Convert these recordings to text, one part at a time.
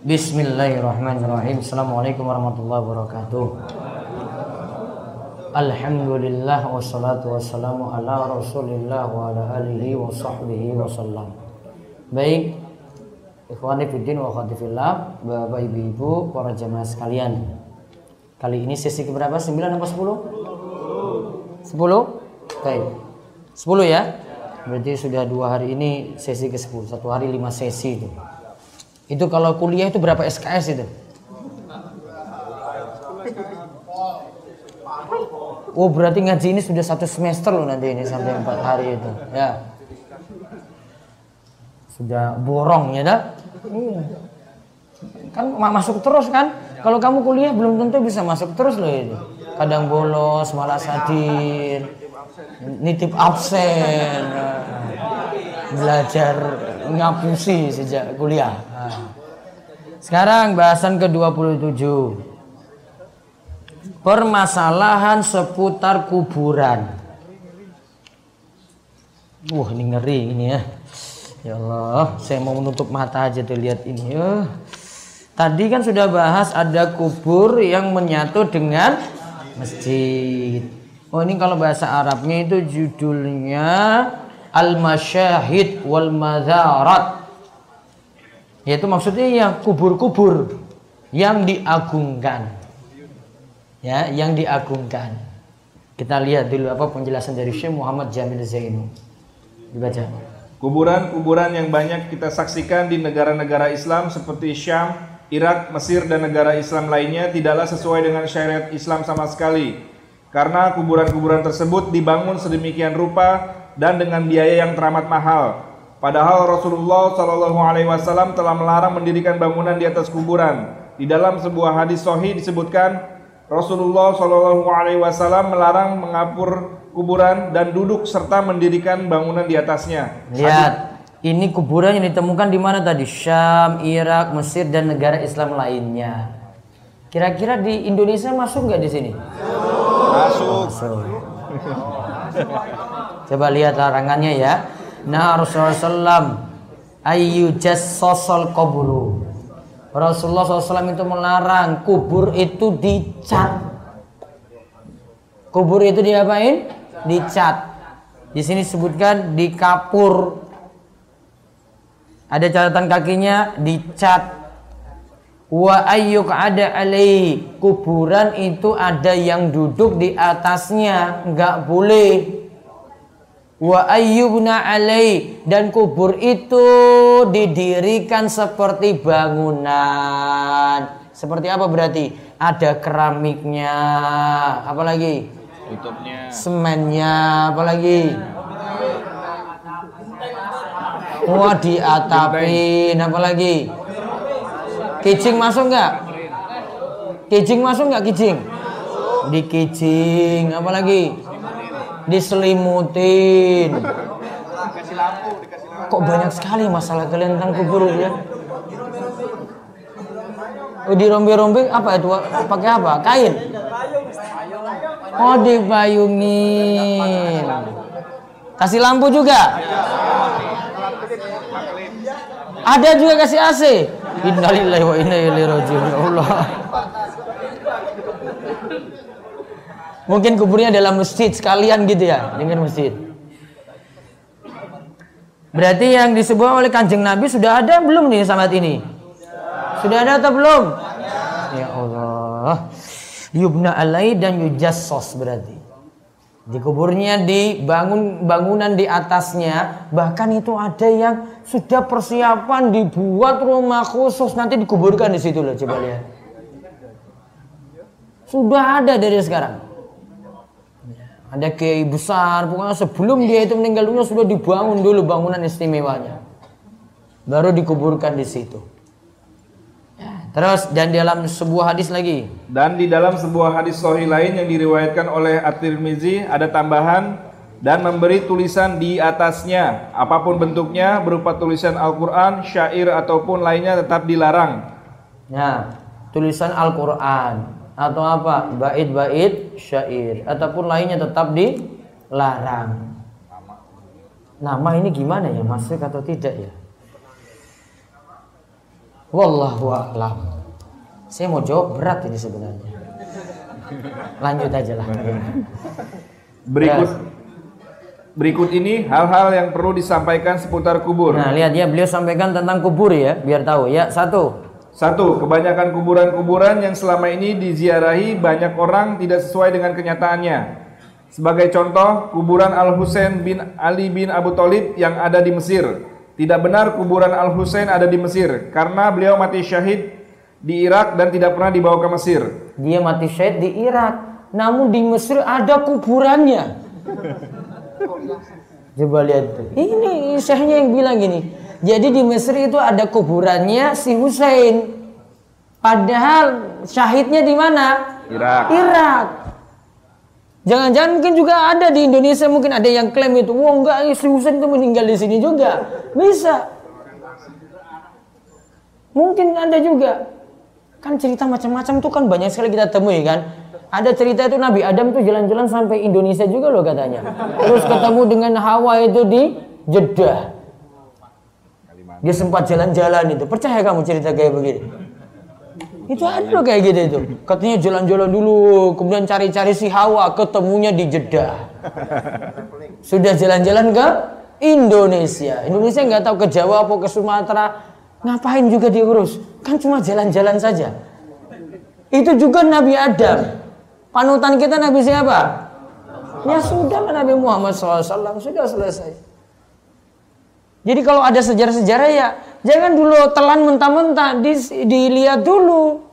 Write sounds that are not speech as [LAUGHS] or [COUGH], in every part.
Bismillahirrahmanirrahim. Assalamualaikum warahmatullahi wabarakatuh. Alhamdulillah wassalatu wassalamu ala Rasulillah wa ala alihi wa sahbihi wasallam. Baik, ikhwani fiddin wa akhwati fillah, Bapak Ibu-ibu, para jemaah sekalian. Kali ini sesi keberapa? 9 apa 10? 10? Baik. 10 ya? Berarti sudah dua hari ini sesi ke-10. Satu hari lima sesi itu. Itu kalau kuliah itu berapa SKS itu? Oh berarti ngaji ini sudah satu semester loh nanti ini sampai empat hari itu. Ya. Sudah borong ya dah. Iya. Kan masuk terus kan? Kalau kamu kuliah belum tentu bisa masuk terus loh itu. Kadang bolos, malah hadir, nitip absen, belajar ngapusi sejak kuliah. Sekarang bahasan ke-27. Permasalahan seputar kuburan. Wah, ini ngeri ini ya. Ya Allah, saya mau menutup mata aja tuh lihat ini. ya. Tadi kan sudah bahas ada kubur yang menyatu dengan masjid. Oh, ini kalau bahasa Arabnya itu judulnya Al-Masyahid wal Madharat yaitu maksudnya ya kubur-kubur yang diagungkan. Ya yang diagungkan. Kita lihat dulu apa penjelasan dari Syekh Muhammad Jamil Zainu. Dibaca. Kuburan-kuburan yang banyak kita saksikan di negara-negara Islam seperti Syam, Irak, Mesir dan negara Islam lainnya tidaklah sesuai dengan syariat Islam sama sekali. Karena kuburan-kuburan tersebut dibangun sedemikian rupa dan dengan biaya yang teramat mahal Padahal Rasulullah Shallallahu Alaihi Wasallam telah melarang mendirikan bangunan di atas kuburan. Di dalam sebuah hadis sahih disebutkan Rasulullah Shallallahu Alaihi Wasallam melarang mengapur kuburan dan duduk serta mendirikan bangunan di atasnya. Lihat, ini kuburan yang ditemukan di mana tadi? Syam, Irak, Mesir dan negara Islam lainnya. Kira-kira di Indonesia masuk nggak di sini? Masuk. Masuk. [LAUGHS] Coba lihat larangannya ya. Nah Rasulullah SAW ayu sosol kuburu. Rasulullah SAW itu melarang kubur itu dicat. Kubur itu diapain? Dicat. Di sini disebutkan dikapur. Ada catatan kakinya dicat. Wa ayyuk ada alaihi kuburan itu ada yang duduk di atasnya, nggak boleh wa ayyubna alai dan kubur itu didirikan seperti bangunan. Seperti apa berarti? Ada keramiknya, apalagi? Tutupnya. Semennya, apalagi? Wah diatapin, apalagi? Kijing masuk nggak? Kijing masuk nggak kijing? Di kijing, apalagi? Diselimutin. Kok banyak sekali masalah kalian tentang kubur ya? Oh, di rombe-rombe apa itu? Pakai apa? Kain? Oh, dipayungin. Kasih lampu juga? Ada juga kasih AC. Innalillahi wa inna ilaihi rajiun. Ya Allah. Mungkin kuburnya dalam masjid sekalian gitu ya, dengan masjid. Berarti yang disebut oleh kanjeng Nabi sudah ada belum nih saat ini? Sudah ada atau belum? Ya Allah. Yubna alai dan yujassos berarti. Di kuburnya dibangun bangunan di atasnya, bahkan itu ada yang sudah persiapan dibuat rumah khusus nanti dikuburkan di situ loh coba lihat. Sudah ada dari sekarang. Ada kiai besar, pokoknya sebelum dia itu meninggal dunia sudah dibangun dulu bangunan istimewanya. Baru dikuburkan di situ. Ya, terus dan dalam sebuah hadis lagi. Dan di dalam sebuah hadis sahih lain yang diriwayatkan oleh At-Tirmizi ada tambahan dan memberi tulisan di atasnya apa pun bentuknya berupa tulisan Al-Qur'an, syair ataupun lainnya tetap dilarang. Ya, tulisan Al-Qur'an, atau apa bait-bait syair ataupun lainnya tetap dilarang. Nama ini gimana ya masuk atau tidak ya? Wallahu a'lam. Saya mau jawab berat ini sebenarnya. Lanjut aja lah. Berikut Berikut ini hal-hal yang perlu disampaikan seputar kubur. Nah, lihat ya beliau sampaikan tentang kubur ya, biar tahu ya. Satu. Satu, kebanyakan kuburan-kuburan yang selama ini diziarahi banyak orang tidak sesuai dengan kenyataannya. Sebagai contoh, kuburan Al-Husain bin Ali bin Abu Thalib yang ada di Mesir. Tidak benar kuburan Al-Husain ada di Mesir karena beliau mati syahid di Irak dan tidak pernah dibawa ke Mesir. Dia mati syahid di Irak, namun di Mesir ada kuburannya. Coba lihat tuh. Ini syekhnya yang bilang gini. Jadi di Mesir itu ada kuburannya si Husain. Padahal syahidnya di mana? Irak. Irak. Jangan-jangan mungkin juga ada di Indonesia mungkin ada yang klaim itu, wah enggak si Husain itu meninggal di sini juga. Bisa. Mungkin ada juga. Kan cerita macam-macam tuh kan banyak sekali kita temui kan. Ada cerita itu Nabi Adam tuh jalan-jalan sampai Indonesia juga loh katanya. Terus ketemu dengan Hawa itu di Jeddah. Dia sempat jalan-jalan itu. Percaya kamu cerita kayak begini? Itu ada loh kayak gitu itu. Katanya jalan-jalan dulu, kemudian cari-cari si Hawa, ketemunya di Jeddah. Sudah jalan-jalan ke Indonesia. Indonesia nggak tahu ke Jawa apa ke Sumatera, ngapain juga diurus? Kan cuma jalan-jalan saja. Itu juga Nabi Adam. Panutan kita Nabi siapa? Ya sudah Nabi Muhammad SAW sudah selesai. Jadi kalau ada sejarah-sejarah ya jangan dulu telan mentah-mentah, di, dilihat dulu.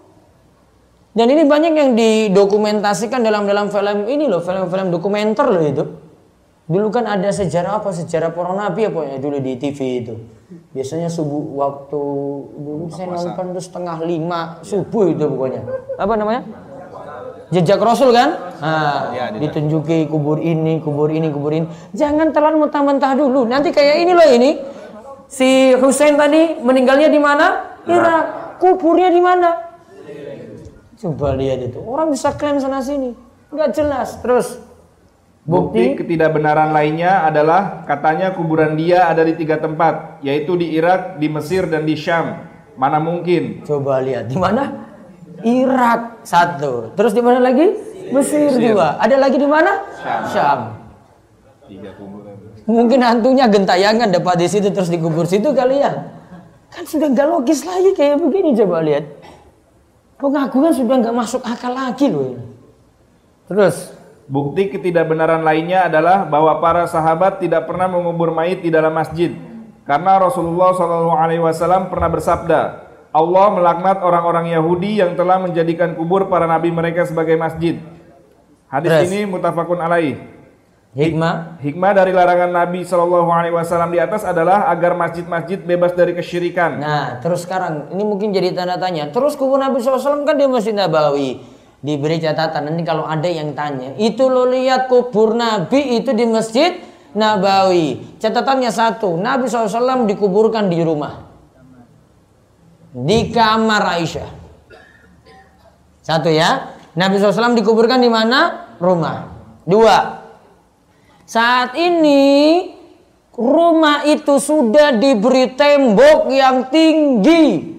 Dan ini banyak yang didokumentasikan dalam dalam film ini loh, film-film dokumenter loh itu. Dulu kan ada sejarah apa? Sejarah para nabi apa ya dulu di TV itu. Biasanya subuh waktu dulu saya nonton tuh setengah lima subuh itu pokoknya. Apa namanya? Jejak Rasul kan? Nah, ya, ditunjuki kubur ini, kubur ini, kubur ini. Jangan telan mentah-mentah dulu. Nanti kayak ini loh ini. Si Husain tadi meninggalnya di mana? Irak. Kuburnya di mana? Coba lihat itu. Orang bisa klaim sana sini. Enggak jelas. Terus Bukti ketidakbenaran lainnya adalah katanya kuburan dia ada di tiga tempat, yaitu di Irak, di Mesir, dan di Syam. Mana mungkin? Coba lihat di mana? Irak satu. Terus di mana lagi? Mesir, Mesir dua. Ada lagi di mana? Syam. Syam. Tiga kuburan. Mungkin hantunya gentayangan dapat di situ terus dikubur situ kali ya. Kan sudah nggak logis lagi kayak begini coba lihat. Pengakuan sudah nggak masuk akal lagi loh. Terus Bukti ketidakbenaran lainnya adalah bahwa para sahabat tidak pernah mengubur mayit di dalam masjid karena Rasulullah SAW pernah bersabda, Allah melaknat orang-orang Yahudi yang telah menjadikan kubur para nabi mereka sebagai masjid. Hadis Terus. ini mutafakun alaih. Hikmah Hikmah dari larangan Nabi Shallallahu Alaihi Wasallam di atas adalah agar masjid-masjid bebas dari kesyirikan. Nah, terus sekarang ini mungkin jadi tanda tanya. Terus kubur Nabi SAW kan di Masjid Nabawi diberi catatan. Nanti kalau ada yang tanya, itu lo lihat kubur Nabi itu di Masjid Nabawi. Catatannya satu, Nabi SAW dikuburkan di rumah di kamar Aisyah. Satu ya. Nabi SAW dikuburkan di mana? Rumah. Dua. Saat ini rumah itu sudah diberi tembok yang tinggi.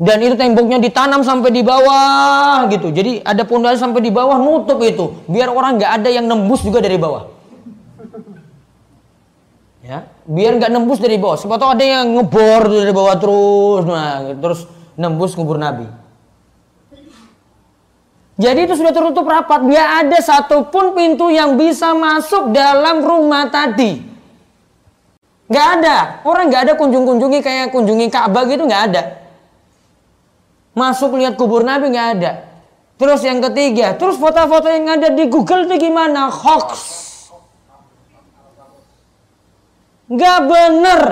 Dan itu temboknya ditanam sampai di bawah gitu. Jadi ada pondasi sampai di bawah nutup itu. Biar orang nggak ada yang nembus juga dari bawah ya biar nggak nembus dari bawah. Siapa tahu ada yang ngebor dari bawah terus. Nah terus nembus kubur nabi. Jadi itu sudah tertutup rapat. Biar ada satupun pintu yang bisa masuk dalam rumah tadi. Nggak ada. Orang nggak ada kunjung-kunjungi kayak kunjungi Ka'bah gitu nggak ada. Masuk lihat kubur nabi nggak ada. Terus yang ketiga terus foto-foto yang ada di Google itu gimana? Hoax Nggak bener.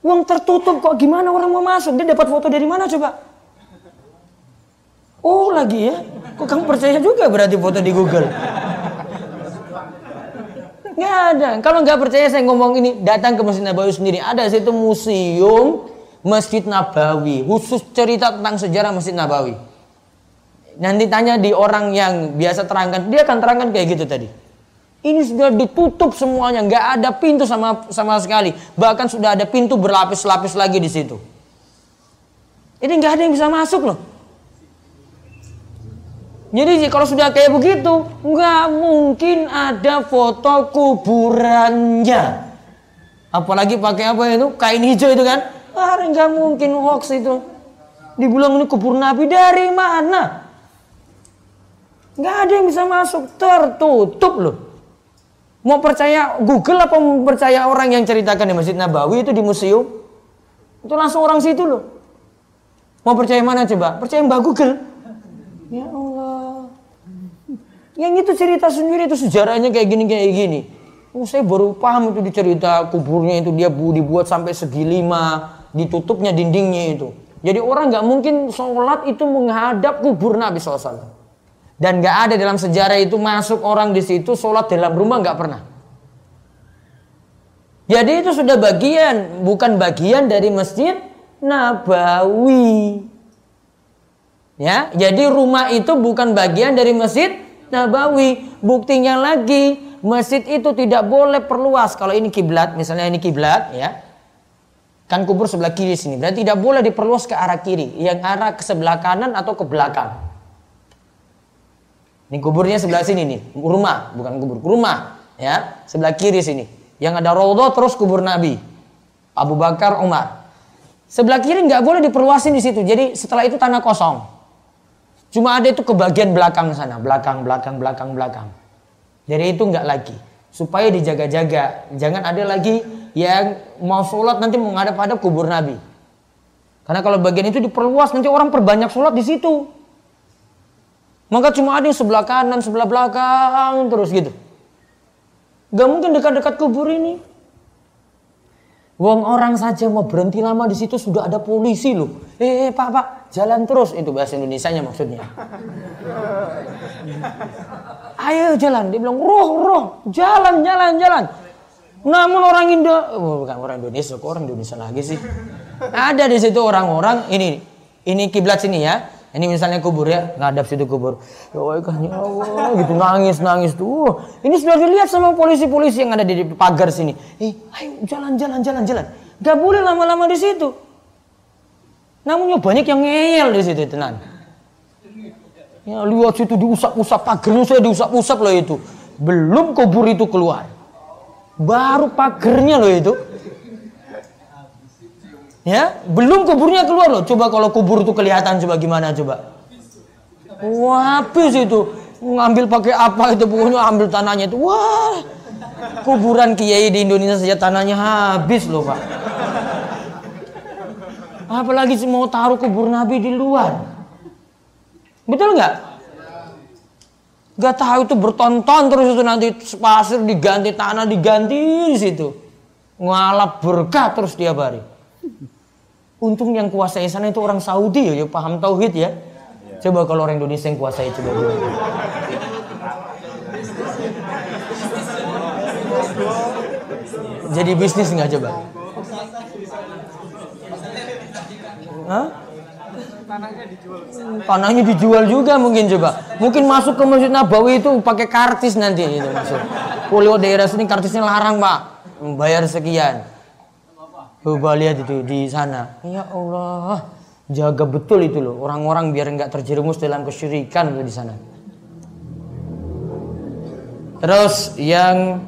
Uang tertutup kok gimana orang mau masuk? Dia dapat foto dari mana coba? Oh lagi ya? Kok kamu percaya juga berarti foto di Google? Nggak ada. Kalau nggak percaya saya ngomong ini, datang ke Masjid Nabawi sendiri. Ada situ museum Masjid Nabawi. Khusus cerita tentang sejarah Masjid Nabawi. Nanti tanya di orang yang biasa terangkan, dia akan terangkan kayak gitu tadi. Ini sudah ditutup semuanya, nggak ada pintu sama sama sekali. Bahkan sudah ada pintu berlapis-lapis lagi di situ. Ini nggak ada yang bisa masuk loh. Jadi kalau sudah kayak begitu, nggak mungkin ada foto kuburannya. Apalagi pakai apa itu kain hijau itu kan? Ah, nggak mungkin hoax itu. Dibilang ini kubur Nabi dari mana? Nggak ada yang bisa masuk, tertutup loh. Mau percaya Google apa mau percaya orang yang ceritakan di Masjid Nabawi itu di museum? Itu langsung orang situ loh. Mau percaya mana coba? Percaya Mbak Google? Ya Allah. Yang itu cerita sendiri itu sejarahnya kayak gini kayak gini. Oh, saya baru paham itu dicerita kuburnya itu dia dibuat sampai segi lima, ditutupnya dindingnya itu. Jadi orang nggak mungkin sholat itu menghadap kubur Nabi SAW. Dan nggak ada dalam sejarah itu masuk orang di situ sholat dalam rumah nggak pernah. Jadi itu sudah bagian, bukan bagian dari masjid Nabawi. Ya, jadi rumah itu bukan bagian dari masjid Nabawi. Buktinya lagi, masjid itu tidak boleh perluas. Kalau ini kiblat, misalnya ini kiblat, ya. Kan kubur sebelah kiri sini. Berarti tidak boleh diperluas ke arah kiri. Yang arah ke sebelah kanan atau ke belakang. Ini kuburnya sebelah sini nih, rumah, bukan kubur, rumah, ya, sebelah kiri sini. Yang ada rodo terus kubur Nabi, Abu Bakar, Umar. Sebelah kiri nggak boleh diperluasin di situ. Jadi setelah itu tanah kosong. Cuma ada itu ke bagian belakang sana, belakang, belakang, belakang, belakang. Jadi itu nggak lagi. Supaya dijaga-jaga. Jangan ada lagi yang mau sholat nanti menghadap-hadap kubur Nabi. Karena kalau bagian itu diperluas nanti orang perbanyak sholat di situ. Maka cuma ada yang sebelah kanan, sebelah belakang, terus gitu. Gak mungkin dekat-dekat kubur ini. Wong orang saja mau berhenti lama di situ sudah ada polisi loh. Eh, eh pak pak jalan terus itu bahasa Indonesia nya maksudnya. Ayo jalan dia bilang roh roh jalan jalan jalan. Namun orang Indo oh, bukan orang Indonesia kok orang Indonesia lagi sih. Ada di situ orang-orang ini ini kiblat sini ya. Ini misalnya kubur ya, ngadap situ kubur. Ya Allah, gitu nangis nangis tuh. Ini sudah dilihat sama polisi-polisi yang ada di pagar sini. Eh, ayo jalan jalan jalan jalan. Gak boleh lama-lama di situ. Namun ya banyak yang ngeyel di situ tenan. Ya lihat situ diusap-usap pagarnya saya diusap-usap loh itu. Belum kubur itu keluar. Baru pagernya loh itu. Ya, belum kuburnya keluar loh. Coba kalau kubur itu kelihatan coba gimana coba. Wah, habis itu. Ngambil pakai apa itu pokoknya ambil tanahnya itu. Wah. Kuburan kiai di Indonesia saja tanahnya habis loh, Pak. Apalagi mau taruh kubur Nabi di luar. Betul nggak? Gak tahu itu bertonton terus itu nanti pasir diganti tanah diganti di situ. Ngalap berkah terus tiap hari. Untung yang kuasai sana itu orang Saudi ya, ya paham tauhid ya. Coba kalau orang Indonesia yang kuasai coba dulu. Jadi bisnis nggak coba? Hah? Tanahnya dijual. Tanahnya dijual juga mungkin coba. Mungkin masuk ke Masjid Nabawi itu pakai kartis nanti itu masuk. Polio daerah sini kartisnya larang pak, bayar sekian. Coba lihat itu di sana. Ya Allah, jaga betul itu loh orang-orang biar nggak terjerumus dalam kesyirikan di sana. Terus yang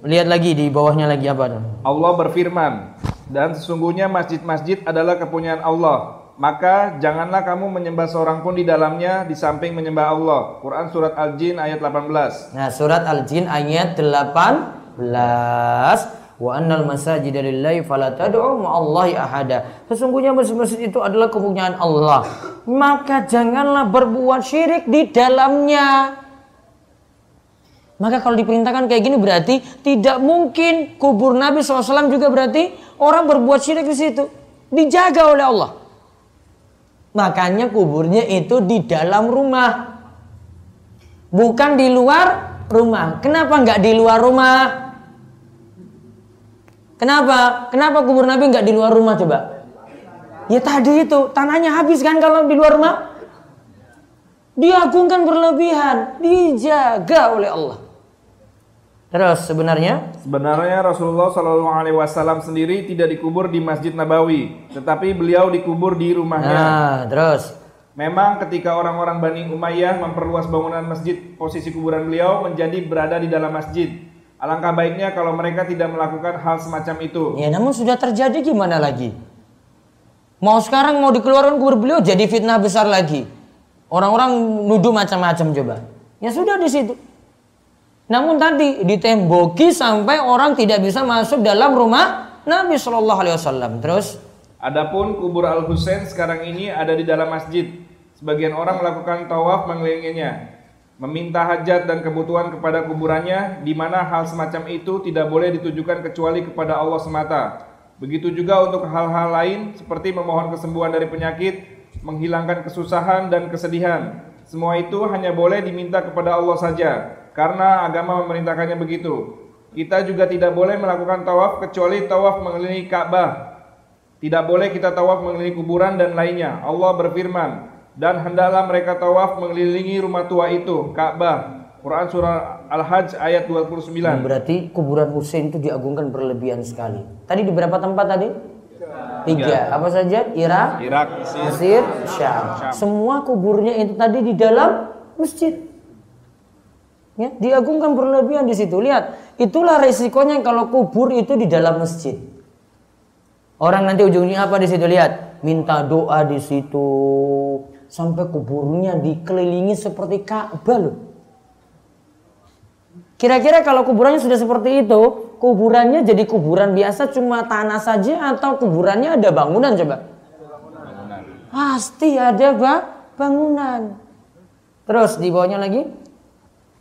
lihat lagi di bawahnya lagi apa? Allah berfirman, dan sesungguhnya masjid-masjid adalah kepunyaan Allah. Maka janganlah kamu menyembah seorang pun di dalamnya di samping menyembah Allah. Quran surat Al-Jin ayat 18. Nah, surat Al-Jin ayat 18 Wa annal masajid lillahi fala tad'u ma'allahi ahada. Sesungguhnya masjid-masjid itu adalah kepunyaan Allah. Maka janganlah berbuat syirik di dalamnya. Maka kalau diperintahkan kayak gini berarti tidak mungkin kubur Nabi SAW juga berarti orang berbuat syirik di situ. Dijaga oleh Allah. Makanya kuburnya itu di dalam rumah. Bukan di luar rumah. Kenapa nggak di luar rumah? Kenapa? Kenapa kubur Nabi nggak di luar rumah coba? Ya tadi itu tanahnya habis kan kalau di luar rumah? Diagungkan berlebihan, dijaga oleh Allah. Terus sebenarnya Sebenarnya Rasulullah Shallallahu Alaihi Wasallam sendiri tidak dikubur di Masjid Nabawi, tetapi beliau dikubur di rumahnya. Nah, terus Memang ketika orang-orang Bani Umayyah memperluas bangunan masjid, posisi kuburan beliau menjadi berada di dalam masjid. Alangkah baiknya kalau mereka tidak melakukan hal semacam itu. Ya namun sudah terjadi gimana lagi? Mau sekarang mau dikeluarkan kubur beliau jadi fitnah besar lagi. Orang-orang nuduh macam-macam coba. Ya sudah di situ. Namun tadi ditemboki sampai orang tidak bisa masuk dalam rumah Nabi Shallallahu Alaihi Wasallam. Terus Adapun kubur Al Husain sekarang ini ada di dalam masjid. Sebagian orang melakukan tawaf mengelilinginya, meminta hajat dan kebutuhan kepada kuburannya, di mana hal semacam itu tidak boleh ditujukan kecuali kepada Allah semata. Begitu juga untuk hal-hal lain seperti memohon kesembuhan dari penyakit, menghilangkan kesusahan dan kesedihan. Semua itu hanya boleh diminta kepada Allah saja, karena agama memerintahkannya begitu. Kita juga tidak boleh melakukan tawaf kecuali tawaf mengelilingi Ka'bah. Tidak boleh kita tawaf mengelilingi kuburan dan lainnya. Allah berfirman, dan hendaklah mereka tawaf mengelilingi rumah tua itu, Ka'bah. Quran surah Al-Hajj ayat 29. berarti kuburan Husain itu diagungkan berlebihan sekali. Tadi di berapa tempat tadi? Tiga. Apa saja? Irak, Irak, Mesir, Mesir, Syam. Semua kuburnya itu tadi di dalam masjid. Ya, diagungkan berlebihan di situ. Lihat, itulah resikonya kalau kubur itu di dalam masjid. Orang nanti ujungnya apa di situ? Lihat, minta doa di situ sampai kuburnya dikelilingi seperti Ka'bah loh. Kira-kira kalau kuburannya sudah seperti itu, kuburannya jadi kuburan biasa cuma tanah saja atau kuburannya ada bangunan coba? Pasti ada ba- bangunan. Terus di bawahnya lagi?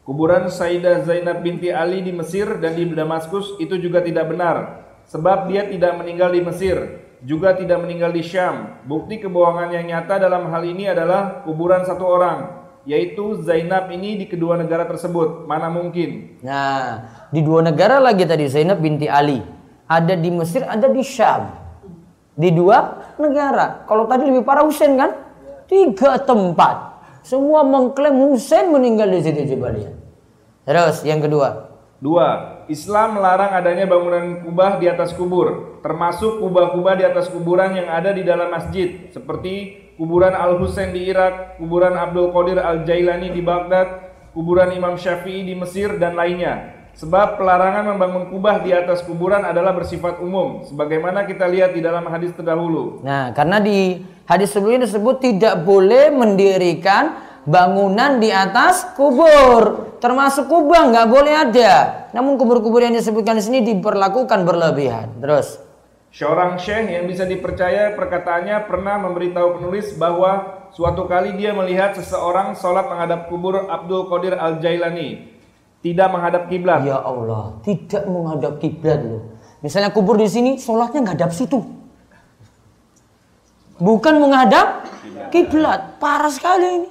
Kuburan Sayyidah Zainab binti Ali di Mesir dan di Damaskus itu juga tidak benar. Sebab dia tidak meninggal di Mesir, juga tidak meninggal di Syam. Bukti kebohongan yang nyata dalam hal ini adalah kuburan satu orang, yaitu Zainab ini di kedua negara tersebut. Mana mungkin? Nah, di dua negara lagi tadi Zainab binti Ali. Ada di Mesir, ada di Syam. Di dua negara. Kalau tadi lebih parah Husain kan? Tiga tempat. Semua mengklaim Husain meninggal di situ coba lihat. Terus yang kedua. Dua, Islam melarang adanya bangunan kubah di atas kubur, termasuk kubah-kubah di atas kuburan yang ada di dalam masjid, seperti kuburan Al-Husain di Irak, kuburan Abdul Qadir Al-Jailani di Baghdad, kuburan Imam Syafi'i di Mesir, dan lainnya. Sebab pelarangan membangun kubah di atas kuburan adalah bersifat umum, sebagaimana kita lihat di dalam hadis terdahulu. Nah, karena di hadis sebelumnya disebut tidak boleh mendirikan bangunan di atas kubur. Termasuk kubah nggak boleh ada. Namun kubur-kubur yang disebutkan di sini diperlakukan berlebihan. Terus. Seorang syekh yang bisa dipercaya perkataannya pernah memberitahu penulis bahwa suatu kali dia melihat seseorang sholat menghadap kubur Abdul Qadir Al-Jailani. Tidak menghadap kiblat. Ya Allah, tidak menghadap kiblat loh. Misalnya kubur di sini, sholatnya ngadap situ. Bukan menghadap kiblat. Parah sekali ini.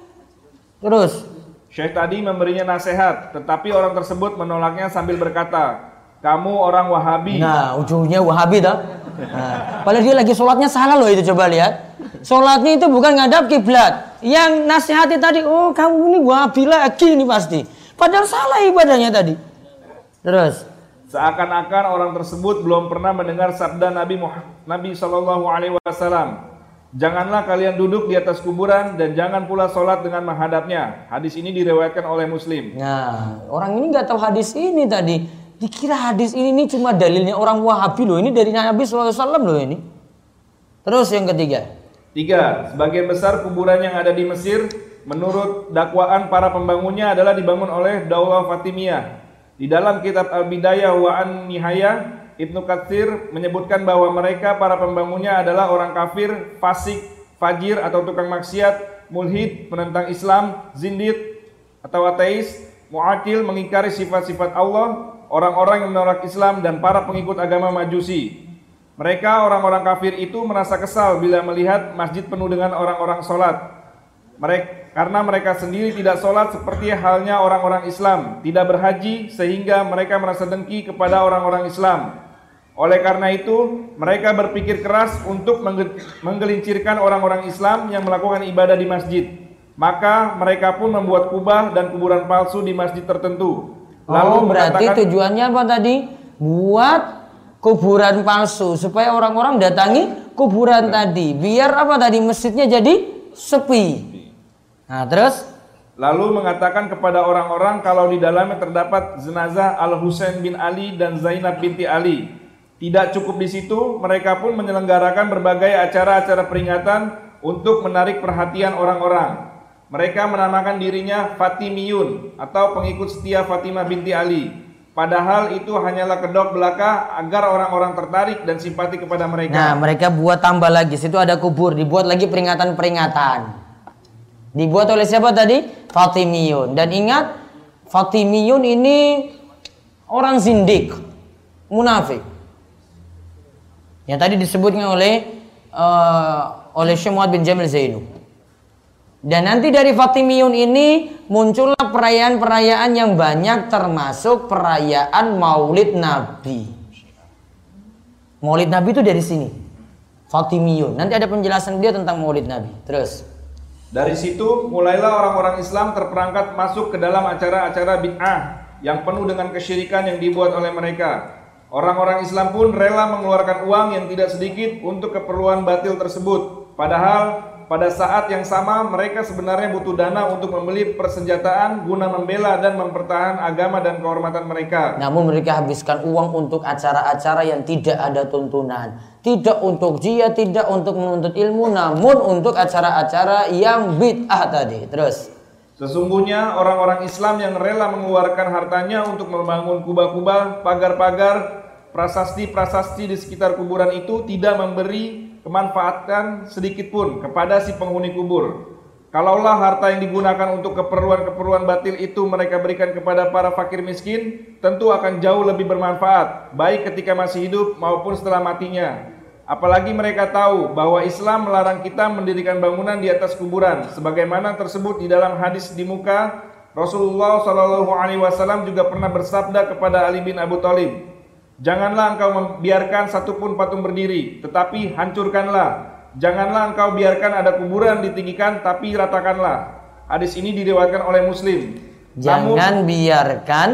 Terus. Syekh tadi memberinya nasihat, tetapi orang tersebut menolaknya sambil berkata, kamu orang Wahabi. Nah, ujungnya Wahabi dah. Nah, padahal dia lagi sholatnya salah loh itu coba lihat. Sholatnya itu bukan ngadap kiblat. Yang nasihati tadi, oh kamu ini Wahabi lagi ini pasti. Padahal salah ibadahnya tadi. Terus. Seakan-akan orang tersebut belum pernah mendengar sabda Nabi Muhammad, Nabi Shallallahu Alaihi Wasallam. Janganlah kalian duduk di atas kuburan dan jangan pula sholat dengan menghadapnya. Hadis ini diriwayatkan oleh Muslim. Nah, orang ini nggak tahu hadis ini tadi. Dikira hadis ini, ini cuma dalilnya orang Wahabi loh. Ini dari Nabi SAW loh ini. Terus yang ketiga. Tiga, sebagian besar kuburan yang ada di Mesir menurut dakwaan para pembangunnya adalah dibangun oleh Daulah Fatimiyah. Di dalam kitab Al-Bidayah wa An-Nihayah, Ibnu Katsir menyebutkan bahwa mereka para pembangunnya adalah orang kafir, fasik, fajir atau tukang maksiat, mulhid, penentang Islam, zindid atau ateis, mu'atil, mengingkari sifat-sifat Allah, orang-orang yang menolak Islam dan para pengikut agama Majusi. Mereka orang-orang kafir itu merasa kesal bila melihat masjid penuh dengan orang-orang sholat. Mereka, karena mereka sendiri tidak sholat seperti halnya orang-orang Islam, tidak berhaji sehingga mereka merasa dengki kepada orang-orang Islam. Oleh karena itu, mereka berpikir keras untuk menggelincirkan orang-orang Islam yang melakukan ibadah di masjid. Maka mereka pun membuat kubah dan kuburan palsu di masjid tertentu. Lalu oh, berarti tujuannya apa tadi? Buat kuburan palsu supaya orang-orang datangi kuburan tadi. Biar apa tadi masjidnya jadi sepi. Nah, terus Lalu mengatakan kepada orang-orang kalau di dalamnya terdapat jenazah Al Husain bin Ali dan Zainab binti Ali. Tidak cukup di situ, mereka pun menyelenggarakan berbagai acara-acara peringatan untuk menarik perhatian orang-orang. Mereka menamakan dirinya Fatimiyun atau pengikut setia Fatimah binti Ali. Padahal itu hanyalah kedok belaka agar orang-orang tertarik dan simpati kepada mereka. Nah, mereka buat tambah lagi. Situ ada kubur, dibuat lagi peringatan-peringatan. Dibuat oleh siapa tadi? Fatimiyun. Dan ingat, Fatimiyun ini orang zindik, munafik. Yang tadi disebutnya oleh uh, oleh Syekh Muhammad bin Jamil Zainu. Dan nanti dari Fatimiyun ini muncullah perayaan-perayaan yang banyak termasuk perayaan Maulid Nabi. Maulid Nabi itu dari sini. Fatimiyun. Nanti ada penjelasan dia tentang Maulid Nabi. Terus. Dari situ mulailah orang-orang Islam terperangkat masuk ke dalam acara-acara bid'ah yang penuh dengan kesyirikan yang dibuat oleh mereka. Orang-orang Islam pun rela mengeluarkan uang yang tidak sedikit untuk keperluan batil tersebut. Padahal pada saat yang sama mereka sebenarnya butuh dana untuk membeli persenjataan guna membela dan mempertahankan agama dan kehormatan mereka. Namun mereka habiskan uang untuk acara-acara yang tidak ada tuntunan, tidak untuk jia, tidak untuk menuntut ilmu, namun untuk acara-acara yang bid'ah tadi. Terus Sesungguhnya orang-orang Islam yang rela mengeluarkan hartanya untuk membangun kubah-kubah, pagar-pagar, prasasti-prasasti di sekitar kuburan itu tidak memberi kemanfaatkan sedikit pun kepada si penghuni kubur. Kalaulah harta yang digunakan untuk keperluan-keperluan batil itu mereka berikan kepada para fakir miskin, tentu akan jauh lebih bermanfaat, baik ketika masih hidup maupun setelah matinya. Apalagi mereka tahu bahwa Islam melarang kita mendirikan bangunan di atas kuburan, sebagaimana tersebut di dalam hadis di muka Rasulullah Wasallam juga pernah bersabda kepada Ali bin Abu Thalib, Janganlah engkau membiarkan satupun patung berdiri, tetapi hancurkanlah. Janganlah engkau biarkan ada kuburan ditinggikan, tapi ratakanlah. Hadis ini diriwayatkan oleh Muslim. Jangan Namun, biarkan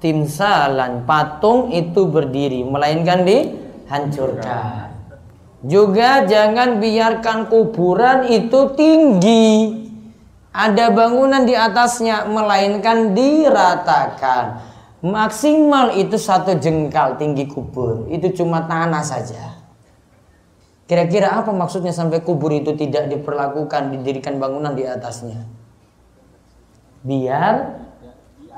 timsalan patung itu berdiri, melainkan dihancurkan. Juga jangan biarkan kuburan itu tinggi. Ada bangunan di atasnya, melainkan diratakan. Maksimal itu satu jengkal tinggi kubur. Itu cuma tanah saja. Kira-kira apa maksudnya sampai kubur itu tidak diperlakukan, didirikan bangunan di atasnya? Biar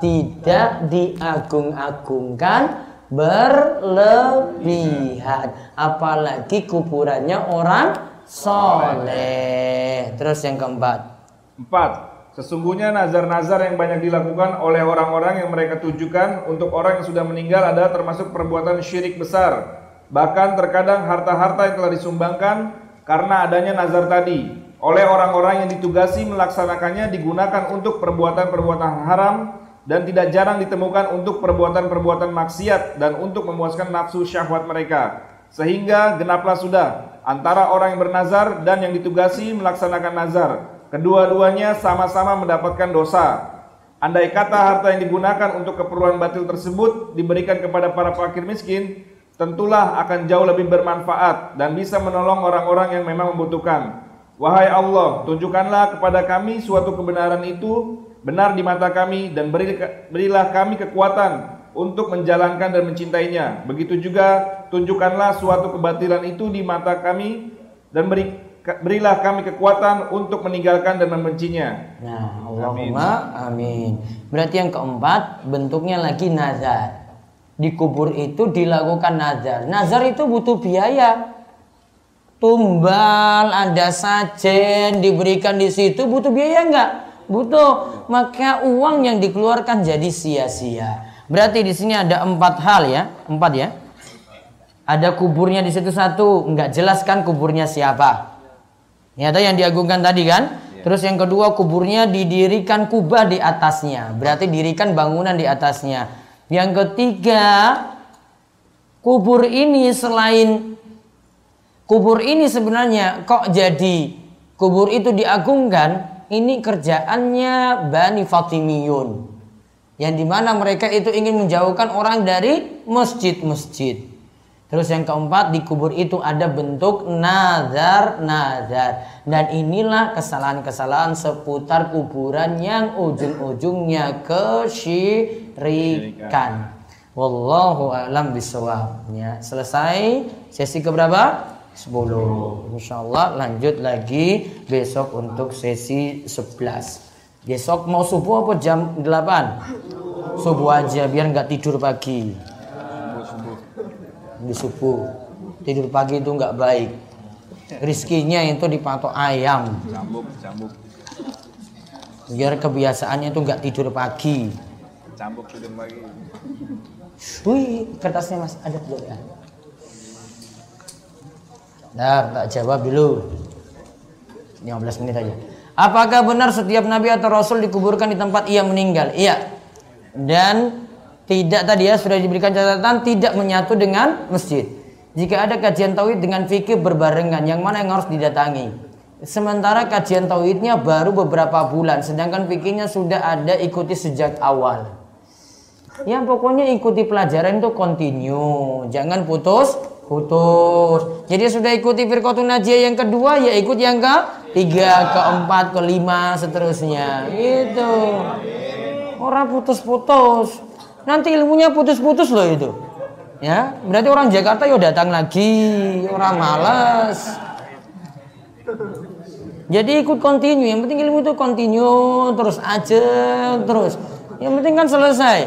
tidak diagung-agungkan berlebihan. Apalagi kuburannya orang soleh. Terus yang keempat. Empat. Sesungguhnya nazar-nazar yang banyak dilakukan oleh orang-orang yang mereka tujukan untuk orang yang sudah meninggal adalah termasuk perbuatan syirik besar. Bahkan terkadang harta-harta yang telah disumbangkan karena adanya nazar tadi oleh orang-orang yang ditugasi melaksanakannya digunakan untuk perbuatan-perbuatan haram dan tidak jarang ditemukan untuk perbuatan-perbuatan maksiat dan untuk memuaskan nafsu syahwat mereka. Sehingga genaplah sudah antara orang yang bernazar dan yang ditugasi melaksanakan nazar Kedua-duanya sama-sama mendapatkan dosa. Andai kata harta yang digunakan untuk keperluan batil tersebut diberikan kepada para fakir miskin, tentulah akan jauh lebih bermanfaat dan bisa menolong orang-orang yang memang membutuhkan. Wahai Allah, tunjukkanlah kepada kami suatu kebenaran itu benar di mata kami dan berilah kami kekuatan untuk menjalankan dan mencintainya. Begitu juga tunjukkanlah suatu kebatilan itu di mata kami dan beri berilah kami kekuatan untuk meninggalkan dan membencinya. Nah, Allahumma amin. amin. Berarti yang keempat bentuknya lagi nazar. Di kubur itu dilakukan nazar. Nazar itu butuh biaya. Tumbal, ada sajen diberikan di situ butuh biaya enggak? Butuh. Maka uang yang dikeluarkan jadi sia-sia. Berarti di sini ada empat hal ya, empat ya. Ada kuburnya di situ satu, enggak jelaskan kuburnya siapa. Ya, ada yang diagungkan tadi kan? Ya. Terus yang kedua kuburnya didirikan kubah di atasnya. Berarti dirikan bangunan di atasnya. Yang ketiga kubur ini selain kubur ini sebenarnya kok jadi kubur itu diagungkan ini kerjaannya Bani Fatimiyun Yang di mana mereka itu ingin menjauhkan orang dari masjid-masjid. Terus yang keempat di kubur itu ada bentuk nazar-nazar. Dan inilah kesalahan-kesalahan seputar kuburan yang ujung-ujungnya kesyirikan. Wallahu a'lam bishawab. Ya, selesai sesi keberapa? 10. Insyaallah lanjut lagi besok untuk sesi 11. Besok mau subuh apa jam 8? Subuh aja biar nggak tidur pagi. Di subuh. Tidur pagi itu nggak baik. Rizkinya itu dipatok ayam. Cambuk, cambuk. Biar kebiasaannya itu nggak tidur pagi. Cambuk tidur pagi. Wih, kertasnya masih ada belum ya? Nah, tak jawab dulu. 15 menit aja. Apakah benar setiap nabi atau rasul dikuburkan di tempat ia meninggal? Iya. Dan tidak tadi ya sudah diberikan catatan tidak menyatu dengan masjid. Jika ada kajian tauhid dengan fikih berbarengan, yang mana yang harus didatangi? Sementara kajian tauhidnya baru beberapa bulan, sedangkan fikihnya sudah ada ikuti sejak awal. Ya pokoknya ikuti pelajaran itu continue, jangan putus putus. Jadi sudah ikuti firqatun najiyah yang kedua, ya ikut yang ke tiga, keempat, kelima, seterusnya. Gitu. Orang putus-putus. Nanti ilmunya putus-putus loh itu. Ya, berarti orang Jakarta yo datang lagi, orang malas. Jadi ikut continue, yang penting ilmu itu continue terus aja terus. Yang penting kan selesai.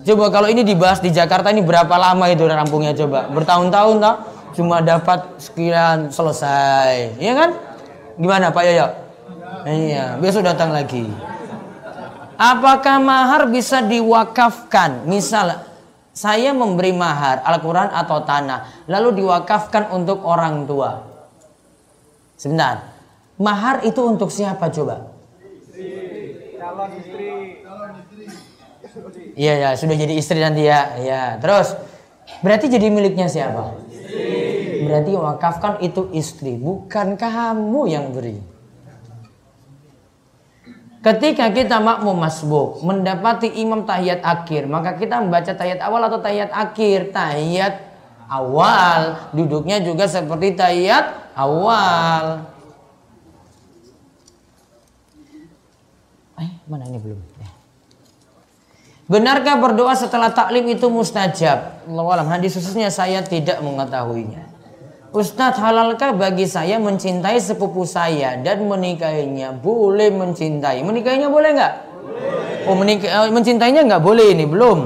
Coba kalau ini dibahas di Jakarta ini berapa lama itu rampungnya coba? Bertahun-tahun tak? Cuma dapat sekian selesai, ya kan? Gimana Pak Yoyo? Iya, besok datang lagi. Apakah mahar bisa diwakafkan? Misal saya memberi mahar Al-Quran atau tanah, lalu diwakafkan untuk orang tua. Sebentar, mahar itu untuk siapa coba? Iya ya, sudah jadi istri nanti ya. Ya, terus berarti jadi miliknya siapa? Berarti wakafkan itu istri, bukan kamu yang beri. Ketika kita makmum masbuk mendapati imam tahiyat akhir, maka kita membaca tahiyat awal atau tahiyat akhir. Tahiyat awal, duduknya juga seperti tahiyat awal. Eh, mana ini belum? Ya. Benarkah berdoa setelah taklim itu mustajab? Allah hadis khususnya saya tidak mengetahuinya. Ustadz halalkah bagi saya mencintai sepupu saya dan menikahinya? Boleh mencintai. Menikahinya boleh nggak? Oh menik eh, mencintainya nggak boleh ini belum.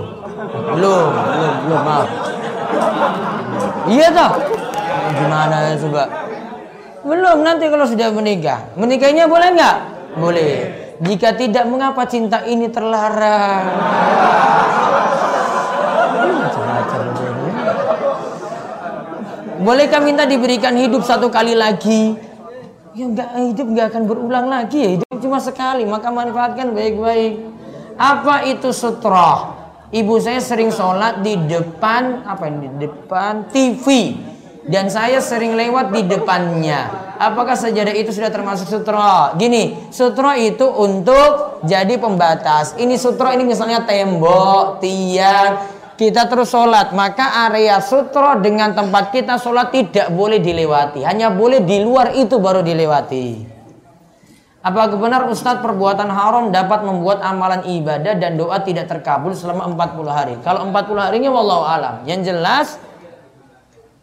Belum, belum, belum maaf. Iya toh? Gimana coba? Belum nanti kalau sudah menikah. Menikahinya boleh nggak? Boleh. Jika tidak mengapa cinta ini terlarang? Bolehkah minta diberikan hidup satu kali lagi? Ya enggak hidup enggak akan berulang lagi ya hidup cuma sekali maka manfaatkan baik-baik. Apa itu sutroh? Ibu saya sering sholat di depan apa ini? Di depan TV dan saya sering lewat di depannya. Apakah sejadah itu sudah termasuk sutro? Gini, sutro itu untuk jadi pembatas. Ini sutro ini misalnya tembok, tiang, kita terus sholat maka area sutro dengan tempat kita sholat tidak boleh dilewati hanya boleh di luar itu baru dilewati Apakah benar Ustadz perbuatan haram dapat membuat amalan ibadah dan doa tidak terkabul selama 40 hari? Kalau 40 harinya wallahu alam. Yang jelas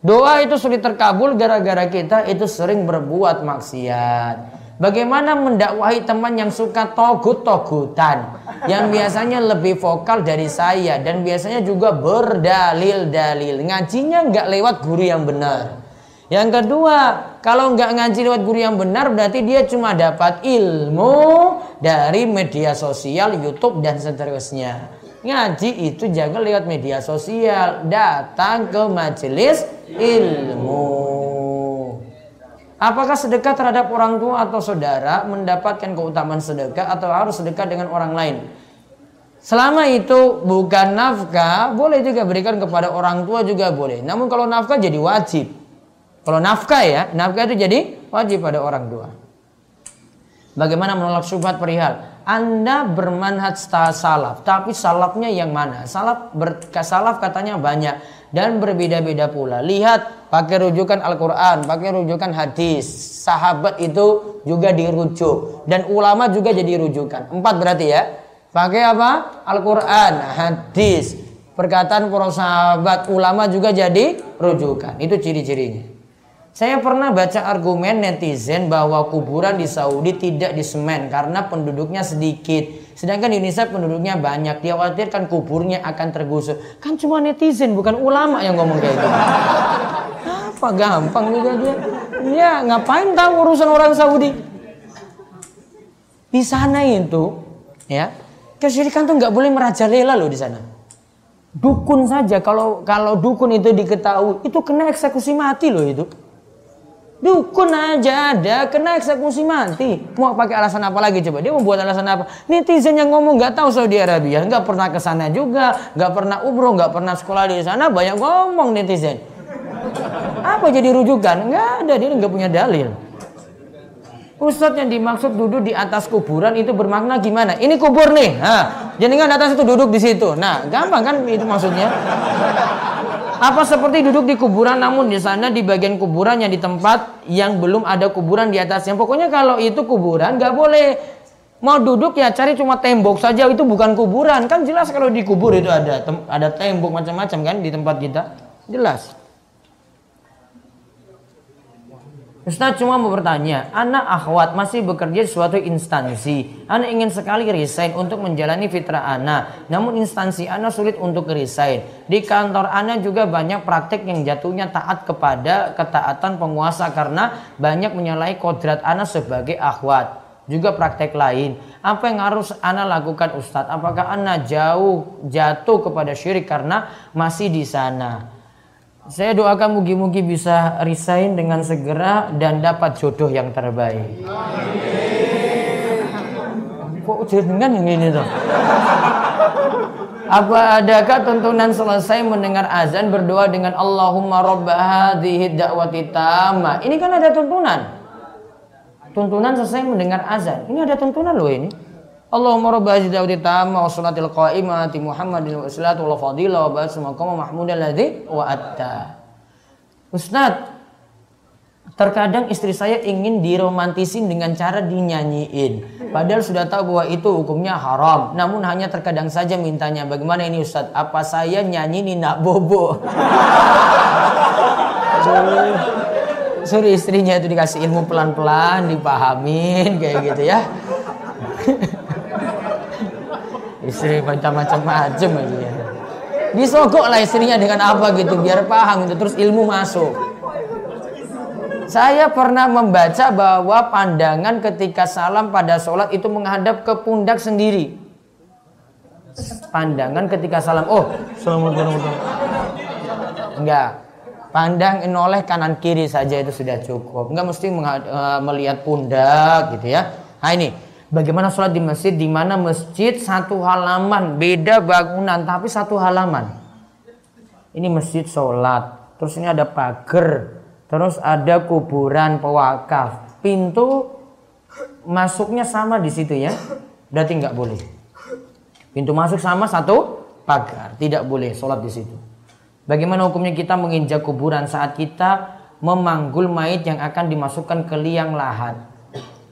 doa itu sulit terkabul gara-gara kita itu sering berbuat maksiat. Bagaimana mendakwahi teman yang suka togut-togutan? Yang biasanya lebih vokal dari saya Dan biasanya juga berdalil-dalil. Ngajinya nggak lewat guru yang benar. Yang kedua Kalau nggak ngaji lewat guru yang benar Berarti dia cuma dapat ilmu Dari media sosial, Youtube dan seterusnya. Ngaji itu jangan lewat media sosial. Datang ke majelis ilmu Apakah sedekah terhadap orang tua atau saudara mendapatkan keutamaan sedekah atau harus sedekah dengan orang lain? Selama itu bukan nafkah, boleh juga berikan kepada orang tua juga boleh. Namun kalau nafkah jadi wajib. Kalau nafkah ya, nafkah itu jadi wajib pada orang tua. Bagaimana menolak syubhat perihal Anda bermanhaj salaf, tapi salafnya yang mana? Salaf ber, salaf katanya banyak dan berbeda-beda pula. Lihat pakai rujukan Al-Qur'an, pakai rujukan hadis. Sahabat itu juga dirujuk dan ulama juga jadi rujukan. Empat berarti ya. Pakai apa? Al-Qur'an, hadis, perkataan para sahabat, ulama juga jadi rujukan. Itu ciri-cirinya. Saya pernah baca argumen netizen bahwa kuburan di Saudi tidak disemen karena penduduknya sedikit. Sedangkan di Indonesia penduduknya banyak. Dia khawatirkan kuburnya akan tergusur. Kan cuma netizen bukan ulama yang ngomong kayak gitu. Apa gampang juga dia. Ya ngapain tahu urusan orang Saudi. Di sana itu ya kesyirikan tuh nggak boleh merajalela loh di sana. Dukun saja kalau kalau dukun itu diketahui itu kena eksekusi mati loh itu. Dukun aja ada, kena eksekusi mati. Mau pakai alasan apa lagi coba? Dia mau buat alasan apa? Netizen yang ngomong nggak tahu Saudi Arabia, nggak pernah ke sana juga, nggak pernah umroh, nggak pernah sekolah di sana, banyak ngomong netizen. Apa jadi rujukan? Nggak ada, dia nggak punya dalil. Ustadz yang dimaksud duduk di atas kuburan itu bermakna gimana? Ini kubur nih. Jadi kan atas itu duduk di situ. Nah, gampang kan itu maksudnya? Apa seperti duduk di kuburan namun di sana di bagian kuburannya di tempat yang belum ada kuburan di atasnya. Pokoknya kalau itu kuburan nggak boleh mau duduk ya cari cuma tembok saja itu bukan kuburan. Kan jelas kalau di kubur itu ada ada tembok macam-macam kan di tempat kita. Jelas. Ustaz cuma mau bertanya, anak akhwat masih bekerja di suatu instansi. Anak ingin sekali resign untuk menjalani fitrah anak. Namun instansi anak sulit untuk resign. Di kantor anak juga banyak praktek yang jatuhnya taat kepada ketaatan penguasa karena banyak menyalahi kodrat anak sebagai akhwat. Juga praktek lain. Apa yang harus anak lakukan Ustadz? Apakah anak jauh jatuh kepada syirik karena masih di sana? Saya doakan mugi-mugi bisa resign dengan segera dan dapat jodoh yang terbaik. Kok jenengan yang ini tuh? Apa adakah tuntunan selesai mendengar azan berdoa dengan Allahumma rabba hadhihi da'wati tamma? Ini kan ada tuntunan. Tuntunan selesai mendengar azan. Ini ada tuntunan loh ini. Allahumma rabba hadhihi da'wati tamma wa salatil qa'imati Muhammadin wa salatu wa fadila wa ba'su maqama mahmudan ladzi wa atta. Ustaz, terkadang istri saya ingin diromantisin dengan cara dinyanyiin. Padahal sudah tahu bahwa itu hukumnya haram. Namun hanya terkadang saja mintanya. Bagaimana ini Ustaz? Apa saya nyanyi Nina Bobo? Suruh istrinya itu dikasih ilmu pelan-pelan, dipahamin kayak gitu ya. Istri macam-macam macam aja ya. Disogok lah istrinya dengan apa gitu biar paham gitu terus ilmu masuk. Saya pernah membaca bahwa pandangan ketika salam pada sholat itu menghadap ke pundak sendiri. Pandangan ketika salam, oh, assalamualaikum. Enggak, pandang menoleh kanan kiri saja itu sudah cukup. Enggak mesti eh, melihat pundak gitu ya. Nah ini, Bagaimana sholat di masjid? Di mana masjid satu halaman, beda bangunan tapi satu halaman. Ini masjid sholat, terus ini ada pagar, terus ada kuburan pewakaf. Pintu masuknya sama di situ ya, berarti nggak boleh. Pintu masuk sama satu pagar, tidak boleh sholat di situ. Bagaimana hukumnya kita menginjak kuburan saat kita memanggul mayit yang akan dimasukkan ke liang lahat?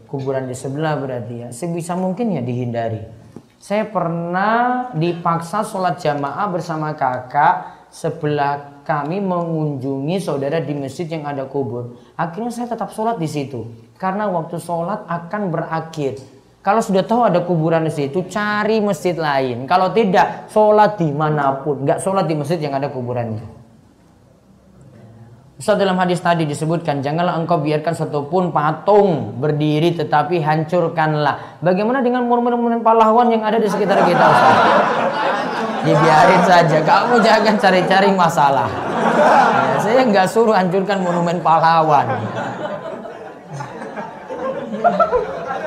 Kuburan di sebelah berarti ya. Sebisa mungkin ya dihindari. Saya pernah dipaksa sholat jamaah bersama kakak sebelah kami mengunjungi saudara di masjid yang ada kubur. Akhirnya saya tetap sholat di situ. Karena waktu sholat akan berakhir. Kalau sudah tahu ada kuburan di situ cari masjid lain. Kalau tidak sholat di mana pun. Nggak sholat di masjid yang ada kuburannya Ustaz dalam hadis tadi disebutkan janganlah engkau biarkan satupun patung berdiri tetapi hancurkanlah. Bagaimana dengan monumen-monumen pahlawan yang ada di sekitar kita Ustaz? Dibiarin saja, kamu jangan cari-cari masalah. Ya, saya nggak suruh hancurkan monumen pahlawan.